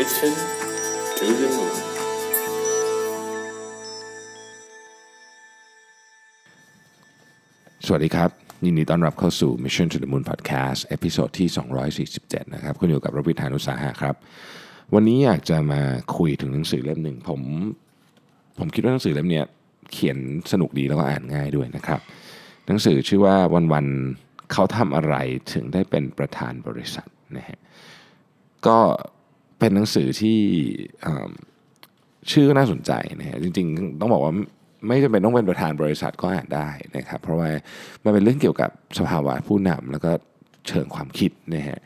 Mission to the Moon สวัสดีครับ ยินดีต้อนรับเข้าสู่ Mission to the Moon Podcast episode ที่ 247 นะครับ คุณอยู่กับรวิศ หาญอุตสาหะครับ วันนี้อยากจะมาคุยถึงหนังสือเล่มหนึ่งผม ผมคิดว่าหนังสือเล่มนี้เขียนสนุกดีแล้วก็อ่านง่ายด้วยนะครับ หนังสือชื่อว่าวันๆเขาทำอะไรถึงได้เป็นประธานบริษัทนะฮะก็ เป็นหนังสือที่ชื่อน่าสนใจนะฮะจริง ๆ ต้องบอกว่าไม่จำเป็นต้องเป็นประธานบริษัทก็อ่านได้นะครับเพราะว่ามันเป็นเรื่องเกี่ยวกับสภาวะผู้นำแล้วก็เชิงความคิดนะฮะ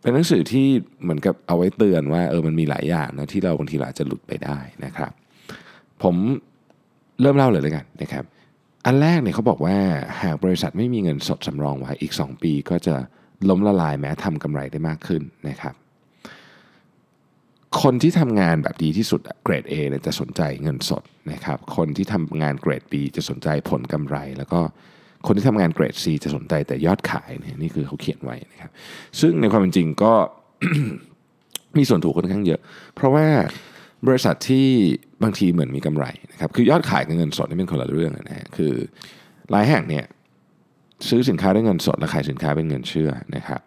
เป็นหนังสือที่เหมือนกับเอาไว้เตือนว่าเออมันมีหลายอย่างนะที่เราบางทีอาจจะหลุดไปได้นะครับ ผมเริ่มเล่าเลยเลยกันนะครับอันแรกเนี่ยเขาบอกว่าหากบริษัทไม่มีเงินสดสำรองไว้อีก 2 ปี ก็จะล้มละลายแม้ทำกำไรได้มากขึ้นนะครับ คนที่ทำงานแบบดีที่สุดเกรด A เนี่ยจะสนใจเงินสดนะครับ คนที่ทำงานเกรด B จะสนใจผลกำไร แล้วก็คนที่ทำงานเกรด C จะสนใจแต่ยอดขายเนี่ยนี่คือเขาเขียนไว้นะครับ ซึ่งในความเป็นจริงก็มีส่วนถูกค่อนข้างเยอะ เพราะว่าบริษัทที่บางทีเหมือนมีกำไรนะครับ คือยอดขายกับเงินสดนี่เป็นคนละเรื่องนะฮะคือหลายแห่งเนี่ยซื้อสินค้าด้วยเงินสดและขายสินค้าเป็นเงินเชื่อนะครับ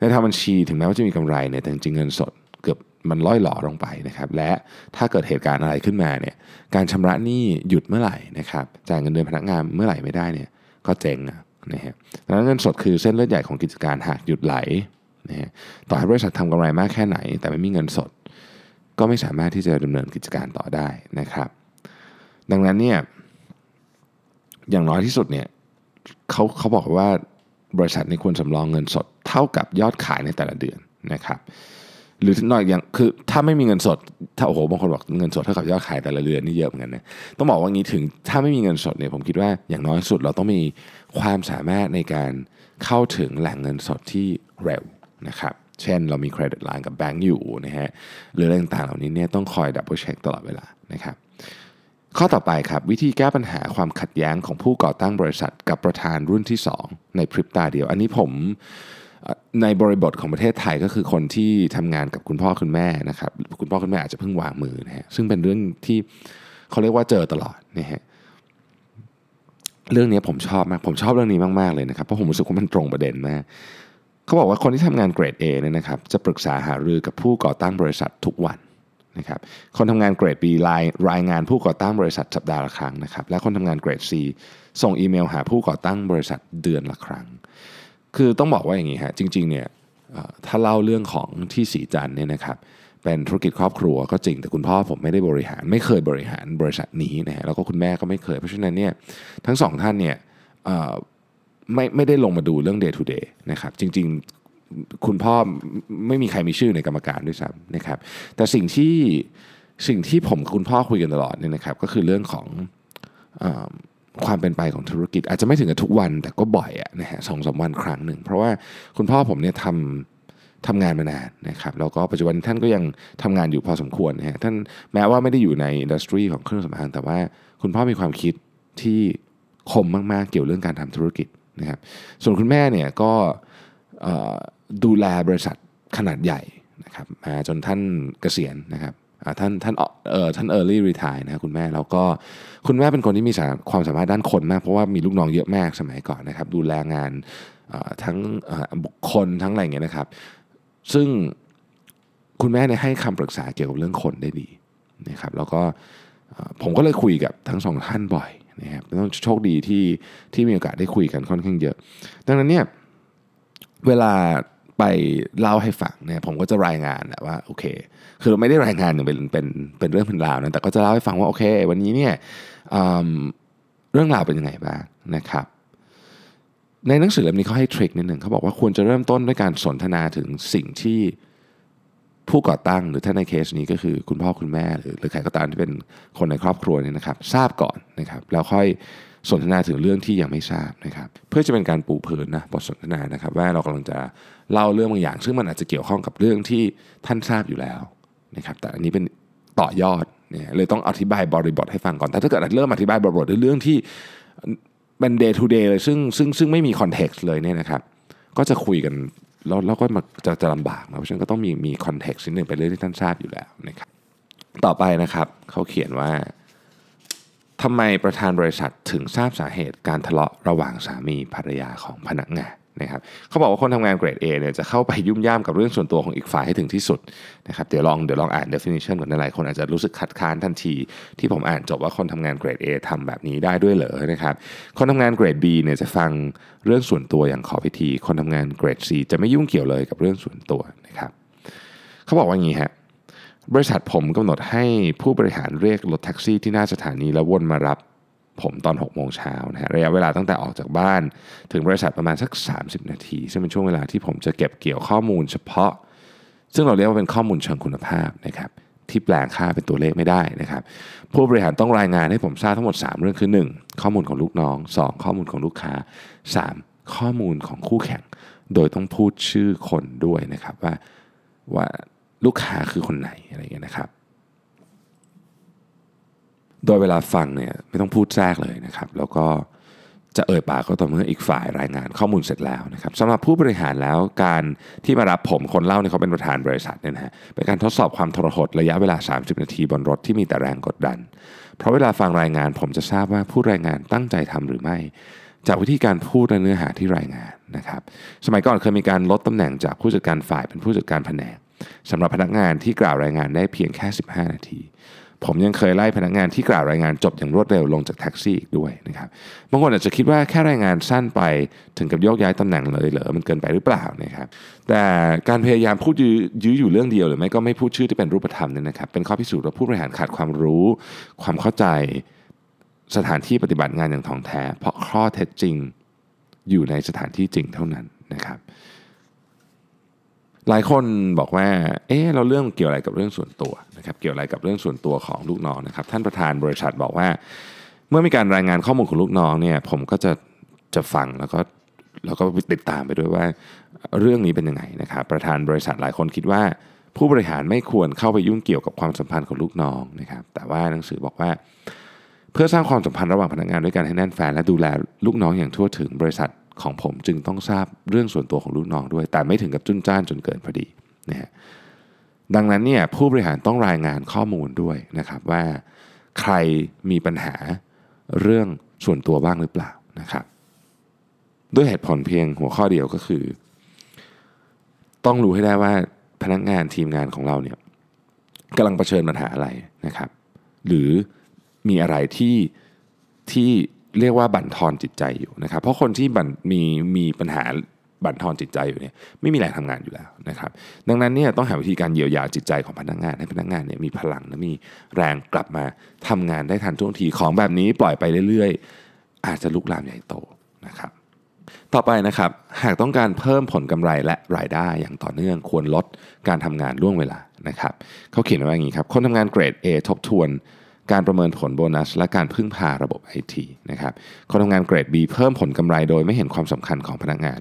ในทางบัญชีถึงแม้ว่าจะมีกำไรเนี่ยแต่จริงเงินสด มันล่อยหล่อลงไปนะครับและถ้าเกิดเหตุการณ์อะไรขึ้นมาเนี่ยการชำระหนี้หยุดเมื่อไหร่นะครับจ่ายเงินเดือนพนักงานเมื่อไหร่ไม่ได้เนี่ยก็เจ๊งนะนะฮะดังนั้นเงินสดคือเส้นเลือดใหญ่ของกิจการหากหยุดไหลนะฮะต่อให้บริษัททำกำไรมากแค่ไหน แต่ไม่มีเงินสด ก็ไม่สามารถที่จะดำเนินกิจการต่อได้นะครับ ดังนั้นเนี่ยอย่างน้อยที่สุดเนี่ยเขาเขาบอกว่าบริษัทในควรสำรองเงินสดเท่ากับยอดขายในแต่ละเดือนนะครับ หรือหน่อกอย่างคือถ้าไม่มีเงินสด ถ้าโอ้โหบางคนบอกเงินสดเท่ากับยอดขายแต่ละเดือนนี่เยอะเหมือนกันนะต้องบอกว่างี้ถึงถ้าไม่มีเงินสดเนี่ยผมคิดว่าอย่างน้อยสุดเราต้องมีความสามารถในการเข้าถึงแหล่งเงินสดที่เร็วนะครับเช่นเรามี credit line กับแบงก์อยู่นะฮะหรืออะไรต่างๆเหล่านี้เนี่ยต้องคอย double check ตลอดเวลานะครับข้อต่อไปครับวิธีแก้ปัญหาความขัดแย้งของผู้ก่อตั้งบริษัทกับประธานรุ่นที่ 2 ในพริบตาเดียว อันนี้ผม ในบริบทของประเทศไทยก็คือคนที่ทำงานกับคุณพ่อคุณแม่นะครับ คุณพ่อคุณแม่อาจจะเพิ่งวางมือนะฮะซึ่งเป็นเรื่องที่เขาเรียกว่าเจอตลอดนะฮะเรื่องนี้ผมชอบมากผมชอบเรื่องนี้มาก ๆ เลยนะครับ เพราะผมรู้สึกว่ามันตรงประเด็นมากเขาบอกว่าคนที่ทำงานเกรด A เนี่ยนะครับจะปรึกษาหารือกับผู้ก่อตั้งบริษัททุกวันนะครับคนทำงานเกรด B รายรายงานผู้ก่อตั้งบริษัทสัปดาห์ละครั้งนะครับและคนทำงานเกรด C ส่งอีเมลหาผู้ก่อตั้งบริษัทเดือนละครั้ง คือต้องบอกว่าอย่างนี้ฮะจริงๆเนี่ยถ้าเล่าเรื่องของที่สีจันเนี่ยนะครับเป็นธุรกิจครอบครัวก็จริงแต่คุณพ่อผมไม่ได้บริหาร ไม่เคยบริหารบริษัทนี้นะฮะแล้วก็คุณแม่ก็ไม่เคย เพราะฉะนั้นเนี่ยทั้งสองท่านเนี่ยไม่ไม่ได้ลงมาดูเรื่อง day to day นะครับจริงๆคุณพ่อไม่มีใครมีชื่อในกรรมการด้วยซ้ำนะครับแต่สิ่งที่สิ่งที่ผมกับคุณพ่อคุยกันตลอดเนี่ยนะครับก็คือเรื่องของ ความเป็นไปของธุรกิจ อาจจะไม่ถึงกับทุกวันแต่ก็บ่อยอะนะฮะสองสามวันครั้งหนึ่ง เพราะว่าคุณพ่อผมเนี่ยทำทำงานมานานนะครับแล้วก็ปัจจุบันท่านก็ยังทำงานอยู่พอสมควรนะฮะท่านแม้ว่าไม่ได้อยู่ในอินดัสทรีของเครื่องสำอางแต่ว่าคุณพ่อมีความคิดที่คมมากๆ เกี่ยวเรื่องการทำธุรกิจนะครับส่วนคุณแม่เนี่ยก็ดูแลบริษัทขนาดใหญ่นะครับมาจนท่านเกษียณนะครับ ท่านท่านเออท่าน early retire นะคุณแม่แล้วก็คุณแม่เป็นคนที่มีความสามารถด้านคนมาก เพราะว่ามีลูกน้องเยอะมากสมัยก่อนนะครับ ดูแลงานทั้งบุคคลทั้งอะไรเงี้ยนะครับ ซึ่งคุณแม่เนี่ยให้คำปรึกษาเกี่ยวกับเรื่องคนได้ดีนะครับ แล้วก็ผมก็เลยคุยกับทั้งสองท่านบ่อยนะครับต้องโชคดีที่ที่มีโอกาสได้คุยกันค่อนข้างเยอะ ดังนั้นเนี่ยเวลา ไปเล่าให้ฟังเนี่ยผมก็จะรายงานนะว่าโอเค คือเราไม่ได้รายงานอย่างเป็นเป็นเป็นเรื่องเป็นราวนะแต่ก็จะเล่าให้ฟังว่าโอเค วันนี้เนี่ยอืมเรื่องราวเป็นยังไงบ้างนะครับ ในหนังสือเล่มนี้เขาให้ทริคนิดหนึ่งเขาบอกว่าควรจะเริ่มต้นด้วยการสนทนาถึงสิ่งที่ผู้ก่อตั้งหรือถ้าในเคสนี้ก็คือคุณพ่อคุณแม่หรือหรือใครก็ตามที่เป็นคนในครอบครัวเนี่ยนะครับ ทราบก่อนนะครับแล้วค่อย สนทนาถึงเรื่องที่ยังไม่ทราบนะครับเพื่อจะเป็นการปูพื้นนะบทสนทนานะครับ ว่าเรากำลังจะเล่าเรื่องบางอย่าง ซึ่งมันอาจจะเกี่ยวข้องกับเรื่องที่ท่านทราบอยู่แล้วนะครับแต่อันนี้เป็นต่อยอดเนี่ยเลยต้องอธิบายบริบทให้ฟังก่อน แต่ถ้าเกิดเริ่มอธิบายบริบทในเรื่องที่เป็น day to day เลยซึ่งซึ่งซึ่งไม่มี context เลยเนี่ยนะครับก็จะคุยกันแล้วแล้วก็มาจะจะลำบากนะเพราะฉะนั้นก็ต้องมีมี context นิดหนึ่งเป็นเรื่องที่ท่านทราบอยู่แล้วนะครับต่อไปนะครับเขาเขียนว่า ทำไมประธานบริษัทถึงทราบสาเหตุการทะเลาะระหว่างสามีภรรยาของพนักงานนะครับเขาบอกว่าคนทำงานเกรด A เนี่ยจะเข้าไปยุ่มย่ามกับเรื่องส่วนตัวของอีกฝ่ายให้ถึงที่สุดนะครับเดี๋ยวลองเดี๋ยวลองอ่าน definition ก่อนนะหลายคนอาจจะรู้สึกคัดค้านทันที ที่ผมอ่านจบว่าคนทำงานเกรด A ทำแบบนี้ได้ด้วยเหรอนะครับคนทำงานเกรด B เนี่ยจะฟังเรื่องส่วนตัวอย่างขอพิธี คนทำงานเกรด C จะไม่ยุ่งเกี่ยวเลยกับเรื่องส่วนตัวนะครับเขาบอกว่าอย่างนี้ฮะ บริษัทผมกำหนดให้ผู้บริหารเรียกรถแท็กซี่ที่หน้าสถานีแล้ววนมารับผมตอน 6 โมงเช้านะฮะระยะเวลาตั้งแต่ออกจากบ้าน ถึงบริษัทประมาณสัก 30 นาที ซึ่งเป็นช่วงเวลาที่ผมจะเก็บเกี่ยวข้อมูลเฉพาะ ซึ่งเราเรียกว่าเป็นข้อมูลเชิงคุณภาพนะครับที่แปลงค่าเป็นตัวเลขไม่ได้นะครับผู้บริหารต้องรายงานให้ผมทราบทั้งหมด 3 เรื่องคือ 1. ข้อมูลของลูกน้อง 2. ข้อมูลของลูกค้า 3. ข้อมูลของคู่แข่ง โดยต้องพูดชื่อคนด้วยนะครับว่าว่า ลูกค้าคือคนไหนอะไรอย่างเงี้ยนะครับ โดยเวลาฟังเนี่ยไม่ต้องพูดแทรกเลยนะครับ แล้วก็จะเอ่ยปากก็ต่อเมื่ออีกฝ่ายรายงานข้อมูลเสร็จแล้วนะครับสำหรับผู้บริหารแล้วการที่มารับผมคนเล่าเนี่ยเขาเป็นประธานบริษัทเนี่ยนะฮะเป็นการทดสอบความทรหดระยะเวลา 30 นาทีบนรถที่มีแต่แรงกดดัน เพราะเวลาฟังรายงานผมจะทราบว่าผู้รายงานตั้งใจทำหรือไม่ จากวิธีการพูดและเนื้อหาที่รายงานนะครับ สมัยก่อนเคยมีการลดตำแหน่งจากผู้จัดการฝ่ายเป็นผู้จัดการแผนก สำหรับพนักงานที่กล่าวรายงานได้เพียงแค่ 15 นาที ผมยังเคยไล่พนักงานที่กล่าวรายงานจบอย่างรวดเร็วลงจากแท็กซี่อีกด้วยนะครับบางคนอาจจะคิดว่าแค่รายงานสั้นไปถึงกับโยกย้ายตำแหน่งเลยเหรอมันเกินไปหรือเปล่านะครับแต่การพยายามพูดยื้อยื้ออยู่เรื่องเดียวหรือไม่ก็ไม่พูดชื่อที่เป็นรูปธรรมเนี่ยนะครับเป็นข้อพิสูจน์ว่าผู้บริหารขาดความรู้ ความเข้าใจสถานที่ปฏิบัติงานอย่างถ่องแท้ เพราะข้อเท็จจริงอยู่ในสถานที่จริงเท่านั้นนะครับ หลายคนบอกว่า เอ๊ะเราเรื่องเกี่ยวอะไรกับเรื่องส่วนตัวนะครับ เกี่ยวอะไรกับเรื่องส่วนตัวของลูกน้องนะครับ ท่านประธานบริษัทบอกว่า เมื่อมีการรายงานข้อมูลของลูกน้องเนี่ย ผมก็จะจะฟังแล้วก็แล้วก็ติดตามไปด้วยว่าเรื่องนี้เป็นยังไงนะครับ ประธานบริษัทหลายคนคิดว่า ผู้บริหารไม่ควรเข้าไปยุ่งเกี่ยวกับความสัมพันธ์ของลูกน้องนะครับ แต่ว่าหนังสือบอกว่า เพื่อสร้างความสัมพันธ์ระหว่างพนักงานด้วยกันให้แน่นแฟนและดูแลลูกน้องอย่างทั่วถึงบริษัท ของผมจึงต้องทราบเรื่องส่วนตัวของลูกน้องด้วย แต่ไม่ถึงกับจุนจ้านจนเกินพอดีนะฮะดังนั้นเนี่ยผู้บริหารต้องรายงานข้อมูลด้วยนะครับว่าใครมีปัญหาเรื่องส่วนตัวบ้างหรือเปล่านะครับ ด้วยเหตุผลเพียงหัวข้อเดียวก็คือ ต้องรู้ให้ได้ว่าพนักงานทีมงานของเราเนี่ยกำลังเผชิญปัญหาอะไรนะครับ หรือมีอะไรที่ที่ เรียกว่าบั่นทอนจิตใจอยู่นะครับ เพราะคนที่บั่นมีมีปัญหาบั่นทอนจิตใจอยู่เนี่ยไม่มีแรงทำงานอยู่แล้วนะครับ ดังนั้นเนี่ยต้องหาวิธีการเยียวยาจิตใจของพนักงานให้พนักงานเนี่ยมีพลังและมีแรงกลับมาทำงานได้ทันท่วงทีของแบบนี้ปล่อยไปเรื่อยๆ อาจจะลุกลามใหญ่โตนะครับ ต่อไปนะครับหากต้องการเพิ่มผลกำไรและรายได้อย่างต่อเนื่องควรลดการทำงานล่วงเวลานะครับเขาเขียนไว้อย่างนี้ครับคนทำงานเกรด A ทบทวน การประเมินผลโบนัส และการพึ่งพาระบบ IT นะครับคนทำงานเกรด B เพิ่มผลกำไรโดยไม่เห็นความสำคัญของพนักงาน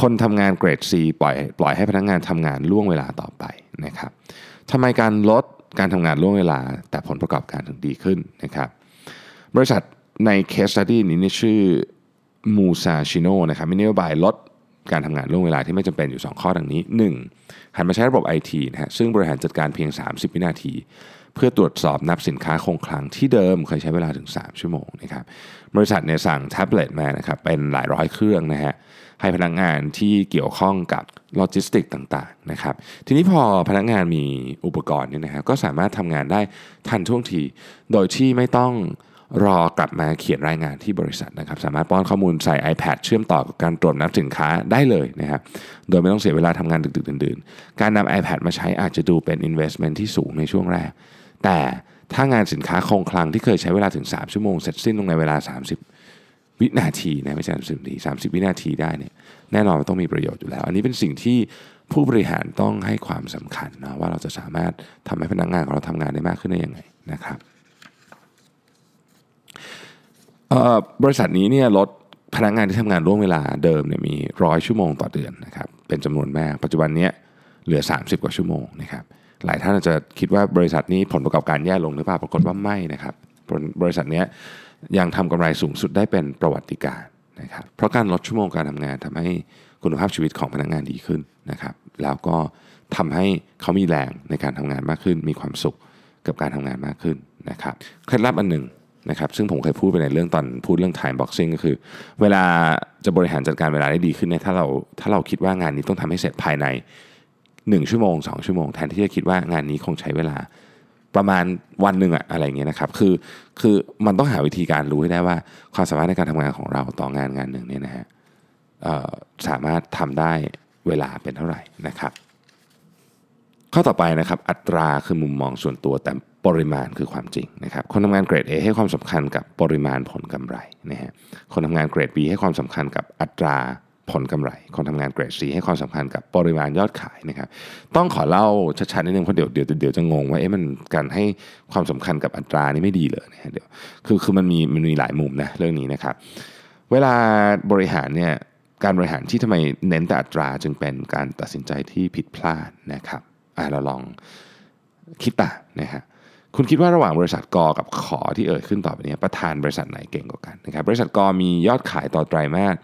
คนทำงานเกรด C ปล่อยปล่อยให้พนักงานทำงานล่วงเวลาต่อไปนะครับทำไมการลดการทำงานล่วงเวลา แต่ผลประกอบการถึงดีขึ้นนะครับบริษัทใน case study นี้นี่ชื่อมูซาชิโนนะครับมีนโยบายลดการทำงานล่วงเวลาที่ไม่จำเป็นอยู่ 2 ข้อดังนี้ 1. หันมาใช้ระบบ IT นะฮะซึ่งบริหารจัดการเพียง 30 วินาที เพื่อตรวจสอบนับสินค้าคงคลังที่เดิมเคยใช้เวลาถึง 3 ชั่วโมงนะครับบริษัทเนี่ยสั่งแท็บเล็ตมานะครับเป็นหลายร้อยเครื่องนะฮะให้พนักงานที่เกี่ยวข้องกับโลจิสติกต่างๆนะครับทีนี้พอพนักงานมีอุปกรณ์เนี่ยนะฮะก็สามารถทำงานได้ทันท่วงที โดยที่ไม่ต้องรอกลับมาเขียนรายงานที่บริษัทนะครับ สามารถป้อนข้อมูลใส่ iPad เชื่อมต่อกับการตรวจนับสินค้าได้เลยนะครับโดยไม่ต้องเสียเวลาทำงานดึกๆดื่นๆ การนำ iPad มาใช้อาจจะดูเป็น investment ที่สูงในช่วงแรก แต่ถ้างานสินค้าคงคลังที่เคยใช้เวลาถึง 3 ชั่วโมงเสร็จสิ้นลงในเวลา 30 วินาทีนะไม่ใช่ส30นาที30 วินาทีได้เนี่ยแน่นอนมันต้องมีประโยชน์อยู่แล้ว อันนี้เป็นสิ่งที่ผู้บริหารต้องให้ความสำคัญนะว่าเราจะสามารถทำให้พนักงานของเราทำงานได้มากขึ้นได้ยังไงนะครับบริษัทนี้เนี่ยลดพนักงานที่ทำงานร่วมเวลาเดิมเนี่ยมีร้อยชั่วโมงต่อเดือนนะครับเป็นจำนวนมากปัจจุบันนี้เหลือ 30 กว่าชั่วโมงนะครับ หลายท่านอาจจะคิดว่าบริษัทนี้ผลประกอบการแย่ลงหรือเปล่าปรากฏว่าไม่นะครับบริษัทนี้ยังทำกำไรสูงสุดได้เป็นประวัติการนะครับเพราะการลดชั่วโมงการทำงานทำให้คุณภาพชีวิตของพนักงานดีขึ้นนะครับ แล้วก็ทำให้เขามีแรงในการทำงานมากขึ้น มีความสุขกับการทำงานมากขึ้นนะครับเคล็ดลับอันหนึ่งนะครับซึ่งผมเคยพูดไปในเรื่องตอนพูดเรื่อง time boxing ก็คือ เวลาจะบริหารจัดการเวลาได้ดีขึ้นเนี่ยถ้าเราถ้าเราคิดว่างานนี้ต้องทำให้เสร็จภายใน 1 ชั่วโมง 2 ชั่วโมง แทนที่จะคิดว่างานนี้คงใช้เวลาประมาณวันหนึ่งอะอะไรเงี้ยนะครับคือคือมันต้องหาวิธีการรู้ให้ได้ว่า ความสามารถในการทำงานของเราต่องานงานหนึ่งเนี่ยนะฮะสามารถทำได้เวลาเป็นเท่าไหร่นะครับ ข้อต่อไปนะครับ อัตราคือมุมมองส่วนตัวแต่ปริมาณคือความจริงนะครับ คนทำงานเกรด A ให้ความสำคัญกับปริมาณผลกำไรนะฮะคนทำงานเกรด B ให้ความสำคัญกับอัตรา ผลกำไร คนทำงานเกรด C ให้ความสำคัญกับปริมาณยอดขายนะครับ ต้องขอเล่าชัดๆนิดนึงเพราะเดี๋ยวเดี๋ยวเดี๋ยวจะงงว่าเอ๊ะมันการให้ความสำคัญกับอัตรานี่ไม่ดีเลยนะฮะเดี๋ยวคือคือมันมีมันมีหลายมุมนะเรื่องนี้นะครับ เวลาบริหารเนี่ยการบริหารที่ทำไมเน้นแต่อัตราจึงเป็นการตัดสินใจที่ผิดพลาดนะครับอะเราลองคิดตานะฮะคุณคิดว่าระหว่างบริษัทกอกับขอที่เอ่ยขึ้นต่อไปนี้ประธานบริษัทไหนเก่งกว่ากันนะครับบริษัทกอมียอดขายต่อไตรมาส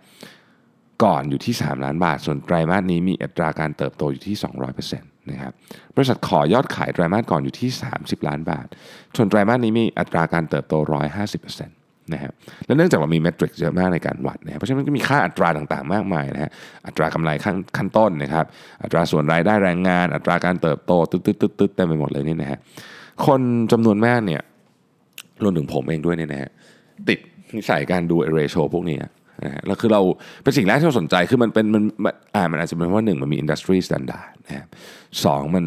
ก่อนอยู่ที่ 3 ล้านบาท ส่วนไตรมาสนี้มีอัตราการเติบโตอยู่ที่ 200%นะครับบริษัทขอยอดขายไตรมาสก่อนอยู่ที่ 30 ล้านบาท ส่วนไตรมาสนี้มีอัตราการเติบโต 150%นะครับและเนื่องจากเรามี metric เยอะมากในการวัดนะเพราะฉะนั้นก็มีค่าอัตราต่างๆ มากมายนะฮะอัตรากำไรขั้นขั้นต้นนะครับ อัตราส่วนรายได้แรงงาน อัตราการเติบโตตึ๊ดตึ๊ดตึ๊ดเต็มไปหมดเลยนี่นะฮะคนจำนวนมากเนี่ยรวมถึงผมเองด้วยเนี่ยนะฮะติดนิสัยการดู ratio พวกนี้ นะฮะแล้วคือเราเป็นสิ่งแรกที่เราสนใจคือมันเป็นมันอ่ามันอาจจะเป็นเพราะหนึ่งมันมี industry standard นะครับสองมัน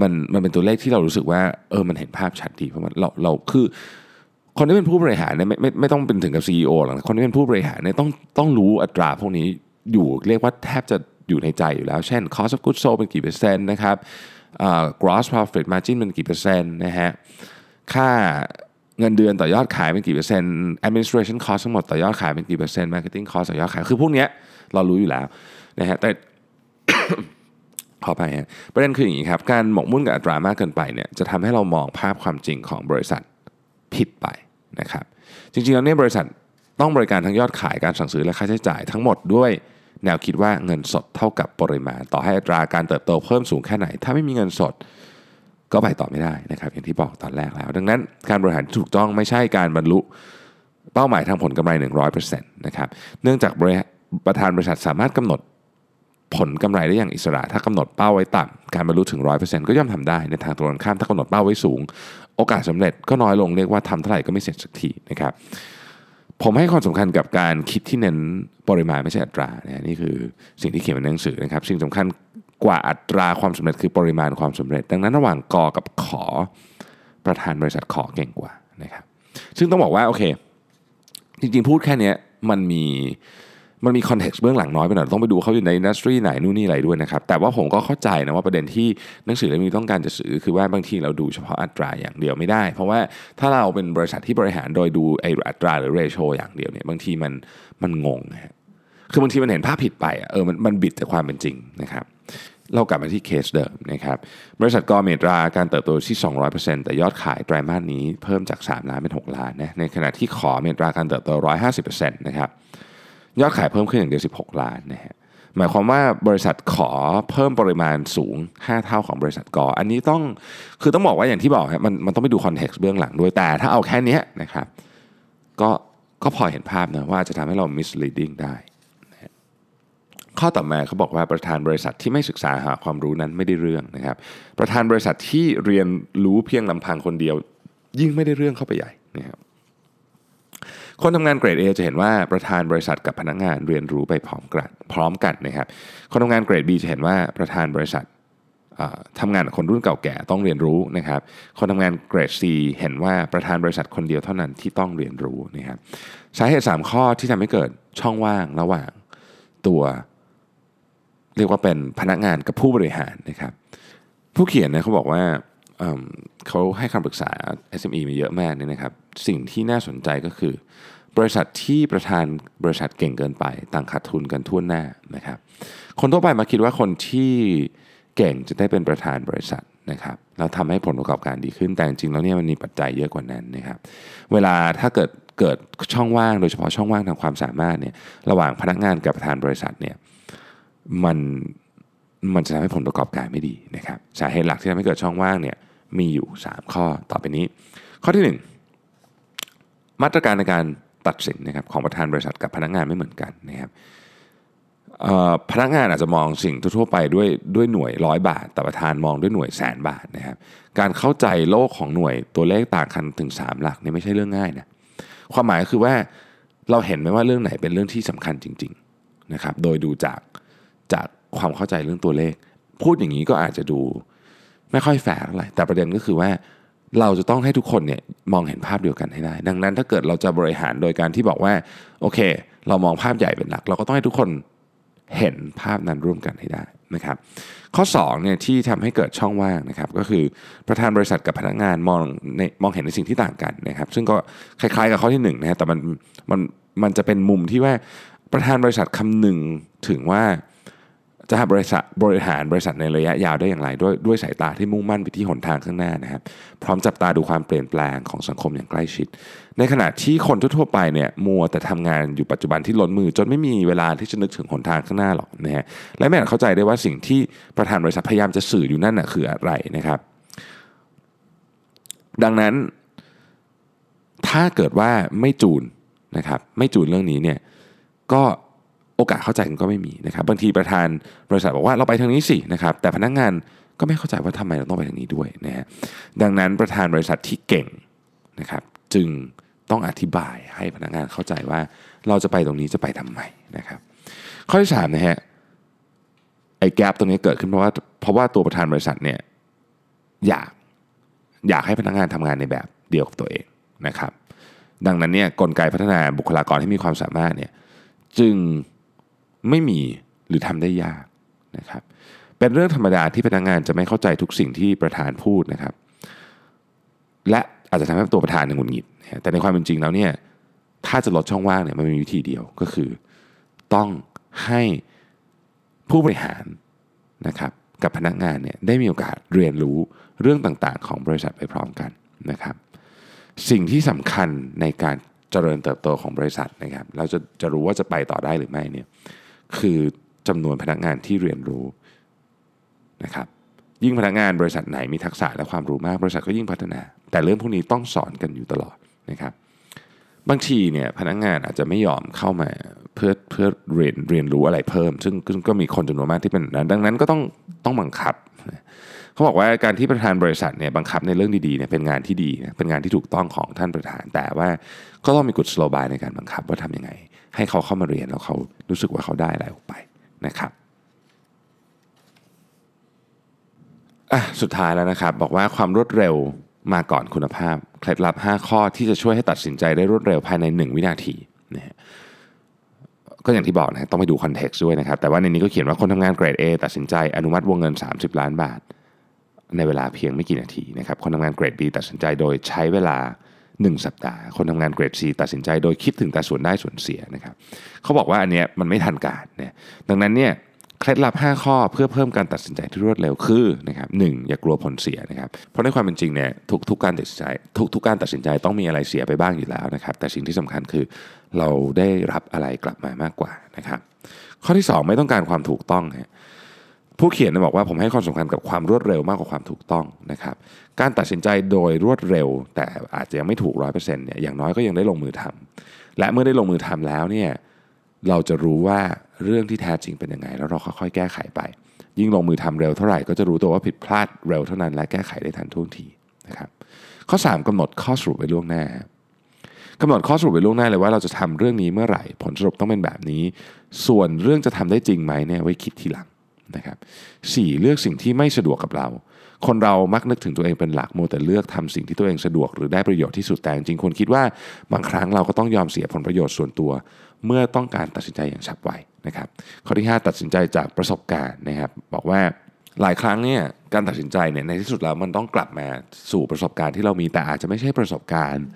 มันมันเป็นตัวเลขที่เรารู้สึกว่าเออมันเห็นภาพชัดดีเพราะมันเราเราคือคนที่เป็นผู้บริหารเนี่ยไม่ไม่ไม่ต้องเป็นถึงกับ CEO หรอกคนที่เป็นผู้บริหารเนี่ยต้องต้องรู้อัตราพวกนี้อยู่เรียกว่าแทบจะอยู่ในใจอยู่แล้ว เช่น cost of goods sold เป็นกี่เปอร์เซ็นต์นะครับ gross profit margin เป็นกี่เปอร์เซ็นต์นะฮะค่า เงินเดือนต่อยอดขายเป็นกี่เปอร์เซ็นต์ administration cost ทั้งหมดต่อยอดขายเป็นกี่เปอร์เซ็นต์ marketing cost ต่อยอดขาย คือพวกนี้เรารู้อยู่แล้วนะฮะแต่ขอไปฮะประเด็นคืออย่างนี้ครับ การหมกมุ่นกับอัตรามากเกินไปเนี่ยจะทำให้เรามองภาพความจริงของบริษัทผิดไปนะครับ จริงๆแล้วเนี่ยบริษัทต้องบริการทั้งยอดขายการสั่งซื้อและค่าใช้จ่ายทั้งหมดด้วยแนวคิดว่าเงินสดเท่ากับปริมาณ ต่อให้อัตราการเติบโตเพิ่มสูงแค่ไหน ถ้าไม่มีเงินสด ก็ไปต่อไม่ได้นะครับอย่างที่บอกตอนแรกแล้ว ดังนั้นการบริหารถูกต้องไม่ใช่การบรรลุเป้าหมายทางผลกำไร 100%นะครับเนื่องจากประธานบริษัทสามารถกำหนดผลกำไรได้อย่างอิสระ ถ้ากำหนดเป้าไว้ต่ำการบรรลุถึง 100%ก็ย่อมทำได้ในทางตรงข้ามถ้ากำหนดเป้าไว้สูง โอกาสสำเร็จก็น้อยลงเรียกว่าทำเท่าไหร่ก็ไม่เสร็จสักทีนะครับผมให้ความสำคัญกับการคิดที่เน้นปริมาณไม่ใช่อัตรานะนี่คือสิ่งที่เขียนในหนังสือนะครับสิ่งสำคัญ กว่าอัตราความสำเร็จคือปริมาณความสำเร็จ ดังนั้นระหว่างกอกับขอประธานบริษัทขอเก่งกว่านะครับซึ่งต้องบอกว่าโอเค จริงๆพูดแค่นี้มันมีมันมี context เบื้องหลังน้อยไปหน่อยต้องไปดูเขาอยู่ใน industry ไหนนู่นนี่อะไรด้วยนะครับ แต่ว่าผมก็เข้าใจนะว่าประเด็นที่หนังสือเล่มนี้ต้องการจะสื่อคือว่าบางทีเราดูเฉพาะอัตราอย่างเดียวไม่ได้ เพราะว่าถ้าเราเป็นบริษัทที่บริหารโดยดูไออัตราหรือ ratio อย่างเดียวเนี่ยบางทีมันมันงงนะคือบางทีมันเห็นภาพผิดไปเออมันมันบิดจากความเป็นจริงนะครับ เรากลับมาที่เคสเดิมนะครับบริษัทกอเมตราการเติบโตที่ 200%แต่ยอดขายไตรมาสนี้เพิ่มจาก 3 ล้านเป็น 6 ล้านนะในขณะที่ขอเมตราการเติบโต 150%นะครับยอดขายเพิ่มขึ้นอย่างเดียว 16 ล้านนะฮะหมายความว่าบริษัทขอเพิ่มปริมาณสูง 5 เท่าของบริษัทกอ อันนี้ต้องคือต้องบอกว่าอย่างที่บอกครมันมันต้องไปดูคอนเท็กซ์เบื้องหลังด้วยแต่ถ้าเอาแค่นี้นะครับก็ก็พอเห็นภาพนะว่าจะทำให้เรา misleading ได้ ข้อต่อมาเขาบอกว่าประธานบริษัทที่ไม่ศึกษาหาความรู้นั้นไม่ได้เรื่องนะครับ ประธานบริษัทที่เรียนรู้เพียงลำพังคนเดียว ยิ่งไม่ได้เรื่องเข้าไปใหญ่นะครับคนทำงานเกรด A จะเห็นว่าประธานบริษัทกับพนักงานเรียนรู้ไปพร้อมกันพร้อมกันนะครับ คนทำงานเกรด B จะเห็นว่าประธานบริษัททำงานกับคนรุ่นเก่าแก่ต้องเรียนรู้นะครับ คนทำงานเกรด C เห็นว่าประธานบริษัทคนเดียวเท่านั้นที่ต้องเรียนรู้นะครับสาเหตุ 3 ข้อที่ทำให้เกิดช่องว่างระหว่างตัว เรียกว่าเป็นพนักงานกับผู้บริหารนะครับ ผู้เขียนเนี่ยเขาบอกว่าเขาให้คำปรึกษา SME มาเยอะมากเนี่ยนะครับ สิ่งที่น่าสนใจก็คือ บริษัทที่ประธานบริษัทเก่งเกินไป ต่างขาดทุนกันทั่วหน้านะครับ คนทั่วไปมาคิดว่าคนที่เก่งจะได้เป็นประธานบริษัทนะครับแล้วทำให้ผลประกอบการดีขึ้นแต่จริงแล้วเนี่ยมันมีปัจจัยเยอะกว่านั้นนะครับ เวลาถ้าเกิดเกิดช่องว่างโดยเฉพาะช่องว่างทางความสามารถเนี่ยระหว่างพนักงานกับประธานบริษัทเนี่ย มันมันจะทำให้ผลประกอบการไม่ดีนะครับสาเหตุหลักที่ทำให้เกิดช่องว่างเนี่ยมีอยู่ 3 ข้อต่อไปนี้ ข้อที่ 1 มาตรการในการตัดสินนะครับของประธานบริษัทกับพนักงานไม่เหมือนกันนะครับพนักงานอาจจะมองสิ่งทั่วไปด้วยด้วยหน่วยร้อยบาท แต่ประธานมองด้วยหน่วยแสนบาทนะครับการเข้าใจโลกของหน่วยตัวเลขต่างกันถึง 3 หลักนี่ไม่ใช่เรื่องง่ายนะความหมายคือว่าเราเห็นไหมว่าเรื่องไหนเป็นเรื่องที่สำคัญจริงๆนะครับโดยดูจาก จากความเข้าใจเรื่องตัวเลข พูดอย่างนี้ก็อาจจะดูไม่ค่อยแฟร์เท่าไหร่แต่ประเด็นก็คือว่าเราจะต้องให้ทุกคนเนี่ยมองเห็นภาพเดียวกันให้ได้ ดังนั้นถ้าเกิดเราจะบริหารโดยการที่บอกว่าโอเค เรามองภาพใหญ่เป็นหลัก เราก็ต้องให้ทุกคนเห็นภาพนั้นร่วมกันให้ได้นะครับ ข้อ2เนี่ยที่ทำให้เกิดช่องว่างนะครับ ก็คือประธานบริษัทกับพนักงานมองในมองเห็นในสิ่งที่ต่างกันนะครับ ซึ่งก็คล้ายๆกับข้อที่1นะฮะแต่มันมันมันจะเป็นมุมที่ว่าประธานบริษัทคำนึงถึงว่า จะบริษัทบริหารบริษัทในระยะยาวได้อย่างไร ด้วยด้วยสายตาที่มุ่งมั่นไปที่หนทางข้างหน้านะครับพร้อมจับตาดูความเปลี่ยนแปลงของสังคมอย่างใกล้ชิด ในขณะที่คนทั่วๆไปเนี่ยมัวแต่ทำงานอยู่ปัจจุบันที่ล้นมือ จนไม่มีเวลาที่จะนึกถึงหนทางข้างหน้าหรอกนะฮะและไม่อาจเข้าใจได้ว่าสิ่งที่ประธานบริษัทพยายามจะสื่ออยู่นั่นนะคืออะไรนะครับ ดังนั้นถ้าเกิดว่าไม่จูนนะครับไม่จูนเรื่องนี้เนี่ยก็ โอกาสเข้าใจกันก็ไม่มีนะครับบางทีประธานบริษัทบอกว่าเราไปทางนี้สินะครับแต่พนักงานก็ไม่เข้าใจว่าทำไมเราต้องไปทางนี้ด้วยนะฮะดังนั้นประธานบริษัทที่เก่งนะครับจึงต้องอธิบายให้พนักงานเข้าใจว่าเราจะไปตรงนี้จะไปทำไมนะครับข้อที่3นะฮะไอ้แกลบตรงนี้เกิดขึ้นเพราะว่าเพราะว่าตัวประธานบริษัทเนี่ยอยากอยากให้พนักงานทำงานในแบบเดียวกับตัวเองนะครับ ดังนั้นเนี่ยกลไกพัฒนาบุคลากรที่มีความสามารถเนี่ยจึง ไม่มีหรือทำได้ยากนะครับ เป็นเรื่องธรรมดาที่พนักงานจะไม่เข้าใจทุกสิ่งที่ประธานพูดนะครับ และอาจจะทำให้ตัวประธานหงุดหงิด แต่ในความเป็นจริงแล้วเนี่ยถ้าจะลดช่องว่างเนี่ยมันมีวิธีเดียวก็คือ ต้องให้ผู้บริหารนะครับกับพนักงานเนี่ยได้มีโอกาสเรียนรู้เรื่องต่างๆ ของบริษัทไปพร้อมกันนะครับ สิ่งที่สำคัญในการเจริญเติบโตของบริษัทนะครับ เราจะจะรู้ว่าจะไปต่อได้หรือไม่เนี่ย คือจำนวนพนักงานที่เรียนรู้นะครับยิ่งพนักงานบริษัทไหนมีทักษะและความรู้มากบริษัทก็ยิ่งพัฒนา แต่เรื่องพวกนี้ต้องสอนกันอยู่ตลอดนะครับบางทีเนี่ยพนักงานอาจจะไม่ยอมเข้ามาเพื่อเพื่อเรียนเรียนรู้อะไรเพิ่ม ซึ่งก็มีคนจำนวนมากที่เป็นนั้นดังนั้นก็ต้องต้องบังคับ เขาบอกว่าการที่ประธานบริษัทเนี่ยบังคับในเรื่องดีๆเนี่ยเป็นงานที่ดีเป็นงานที่ถูกต้องของท่านประธานแต่ว่าก็ต้องมีกุศโลบายในการบังคับว่าทำยังไง ให้เขาเข้ามาเรียนแล้วเขารู้สึกว่าเขาได้อะไรออกไปนะครับอะสุดท้ายแล้วนะครับ บอกว่าความรวดเร็วมาก่อนคุณภาพเคล็ดลับ 5 ข้อที่จะช่วยให้ตัดสินใจได้รวดเร็วภายใน 1 วินาทีนะฮะก็อย่างที่บอกนะต้องไปดูคอนเท็กซ์ด้วยนะครับ แต่ว่าในนี้ก็เขียนว่าคนทำงานเกรด A ตัดสินใจอนุมัติวงเงิน 30 ล้านบาท ในเวลาเพียงไม่กี่นาทีนะครับคนทำงานเกรด B ตัดสินใจโดยใช้เวลา 1 สัปดาห์ คนทำงานเกรด C ตัดสินใจโดยคิดถึงแต่ส่วนได้ส่วนเสียนะครับเขาบอกว่าอันเนี้ยมันไม่ทันการเนี่ยดังนั้นเนี่ยเคล็ดลับ 5 ข้อเพื่อเพิ่มการตัดสินใจที่รวดเร็วคือนะครับหอย่ากลัวผลเสียนะครับเพราะในความเป็นจริงเนี่ยทุกทุกการตัดสินใจทุกทุกการตัดสินใจต้องมีอะไรเสียไปบ้างอยู่แล้วนะครับแต่สิ่งที่สำคัญคือเราได้รับอะไรกลับมามากกว่านะครับข้อที่ 2 ไม่ต้องการความถูกต้องฮะ ผู้เขียนบอกว่าผมให้ความสำคัญกับความรวดเร็วมากกว่าความถูกต้องนะครับการตัดสินใจโดยรวดเร็ว แต่อาจจะยังไม่ถูกร้อยเปอร์เซ็นต์เนี่ยอย่างน้อยก็ยังได้ลงมือทำและเมื่อได้ลงมือทำแล้วเนี่ยเราจะรู้ว่าเรื่องที่แท้จริงเป็นยังไง แล้วเราค่อยๆแก้ไขไป ยิ่งลงมือทำเร็วเท่าไหร่ก็จะรู้ตัวว่าผิดพลาดเร็วเท่านั้น และแก้ไขได้ทันท่วงทีนะครับข้อ 3กำหนดข้อสรุปไว้ล่วงหน้ากำหนดข้อสรุปไว้ล่วงหน้าเลยว่าเราจะทำเรื่องนี้เมื่อไหร่ ผลสรุปต้องเป็นแบบนี้ ส่วนเรื่องจะทำได้จริงไหมเนี่ยไว้คิดทีหลัง นะครับสเลือกสิ่งที่ไม่สะดวกกับเรา คนเรามักนึกถึงตัวเองเป็นหลักโมแต่เลือกทำสิ่งที่ตัวเองสะดวกหรือได้ประโยชน์ที่สุดแต่จริงคนคิดว่าบางครั้งเราก็ต้องยอมเสียผลประโยชน์ส่วนตัว เมื่อต้องการตัดสินใจอย่างฉับไวนะครับข้อที่ 5 ตัดสินใจจากประสบการณ์นะครับ บอกว่าหลายครั้งเนี่ยการตัดสินใจเนี่ยในที่สุดแล้วมันต้องกลับมาสู่ประสบการณ์ที่เรามีแต่อาจจะไม่ใช่ประสบการณ์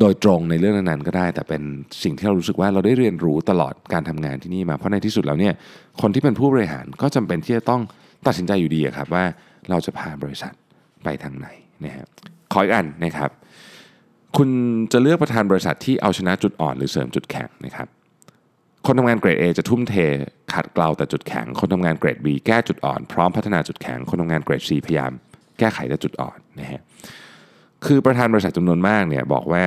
โดยตรงในเรื่องนั้นๆก็ได้ แต่เป็นสิ่งที่เรารู้สึกว่าเราได้เรียนรู้ตลอดการทำงานที่นี่มาเพราะในที่สุดแล้วเนี่ยคนที่เป็นผู้บริหารก็จำเป็นที่จะต้องตัดสินใจอยู่ดีครับว่าเราจะพาบริษัทไปทางไหนนะฮะขออีกอันนะครับ คุณจะเลือกประธานบริษัทที่เอาชนะจุดอ่อนหรือเสริมจุดแข็งนะครับคนทำงานเกรด A จะทุ่มเทขัดเกลาแต่จุดแข็ง คนทำงานเกรด B แก้จุดอ่อน พร้อมพัฒนาจุดแข็ง คนทำงานเกรด C พยายามแก้ไขแต่จุดอ่อนนะฮะ คือประธานบริษัทจำนวนมากเนี่ยบอกว่า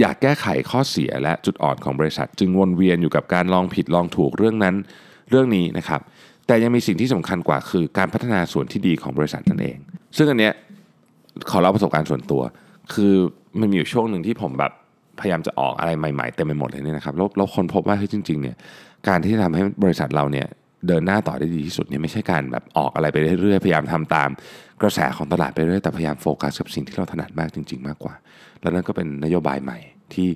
อยากแก้ไขข้อเสียและจุดอ่อนของบริษัท จึงวนเวียนอยู่กับการลองผิดลองถูกเรื่องนั้นเรื่องนี้นะครับ แต่ยังมีสิ่งที่สำคัญกว่าคือการพัฒนาส่วนที่ดีของบริษัทนั่นเอง ซึ่งอันเนี้ยขอเล่าประสบการณ์ส่วนตัว คือมันมีอยู่ช่วงหนึ่งที่ผมแบบพยายามจะออกอะไรใหม่ๆเต็มไปหมดเลยเนี่ยนะครับแล้วคนพบว่าเฮ้ยจริงๆเนี่ยการที่จะทำให้บริษัทเราเนี่ย เดินหน้าต่อได้ดีที่สุดเนี่ยไม่ใช่การแบบออกอะไรไปเรื่อยๆพยายามทำตามกระแสของตลาดไปเรื่อยแต่พยายามโฟกัสกับสิ่งที่เราถนัดมากจริง ๆ มากกว่า แล้วนั่นก็เป็นนโยบายใหม่ที่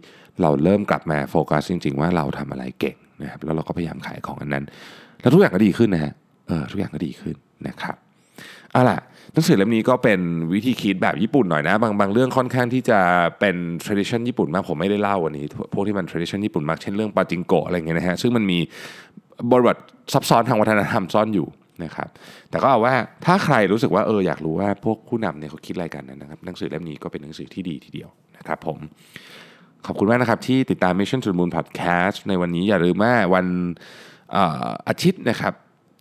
เราเริ่มกลับมาโฟกัสจริง ๆ ว่าเราทำอะไรเก่งนะครับแล้วเราก็พยายามขายของอันนั้น แล้วทุกอย่างก็ดีขึ้นนะฮะเออทุกอย่างก็ดีขึ้นนะครับเอาล่ะหนังสือเล่มนี้ก็เป็นวิธีคิดแบบญี่ปุ่นหน่อยนะ บางบางเรื่องค่อนข้างที่จะเป็น tradition ญี่ปุ่นมากผมไม่ได้เล่าวันนี้ พวกที่มัน tradition ญี่ปุ่นมากเช่นเรื่องปาจิงโกะอะไรเงี้ยนะฮะซึ่งมันมี บริบทซับซ้อนทางวัฒนธรรมซ่อนอยู่นะครับแต่ก็เอาว่าถ้าใครรู้สึกว่าเอออยากรู้ว่าพวกผู้นำเนี่ยเขาคิดอะไรกันนะครับหนังสือเล่มนี้ก็เป็นหนังสือที่ดีทีเดียวนะครับผมขอบคุณมากนะครับที่ติดตาม Mission to the Moon Podcast ในวันนี้อย่าลืมว่าวันอ่ออาทิตย์นะครับ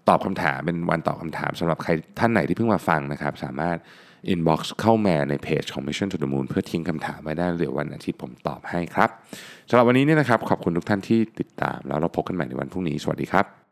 ตอบคำถามเป็นวันตอบคำถามสำหรับใครท่านไหนที่เพิ่งมาฟังนะครับ สามารถ inbox เข้ามาในเพจของ Mission to the Moon เพื่อทิ้งคำถามไว้ได้เดี๋ยววันอาทิตย์ผมตอบให้ครับสำหรับวันนี้เนี่ยนะครับขอบคุณทุกท่านที่ติดตาม แล้วเราพบกันใหม่ในวันพรุ่งนี้สวัสดีครับ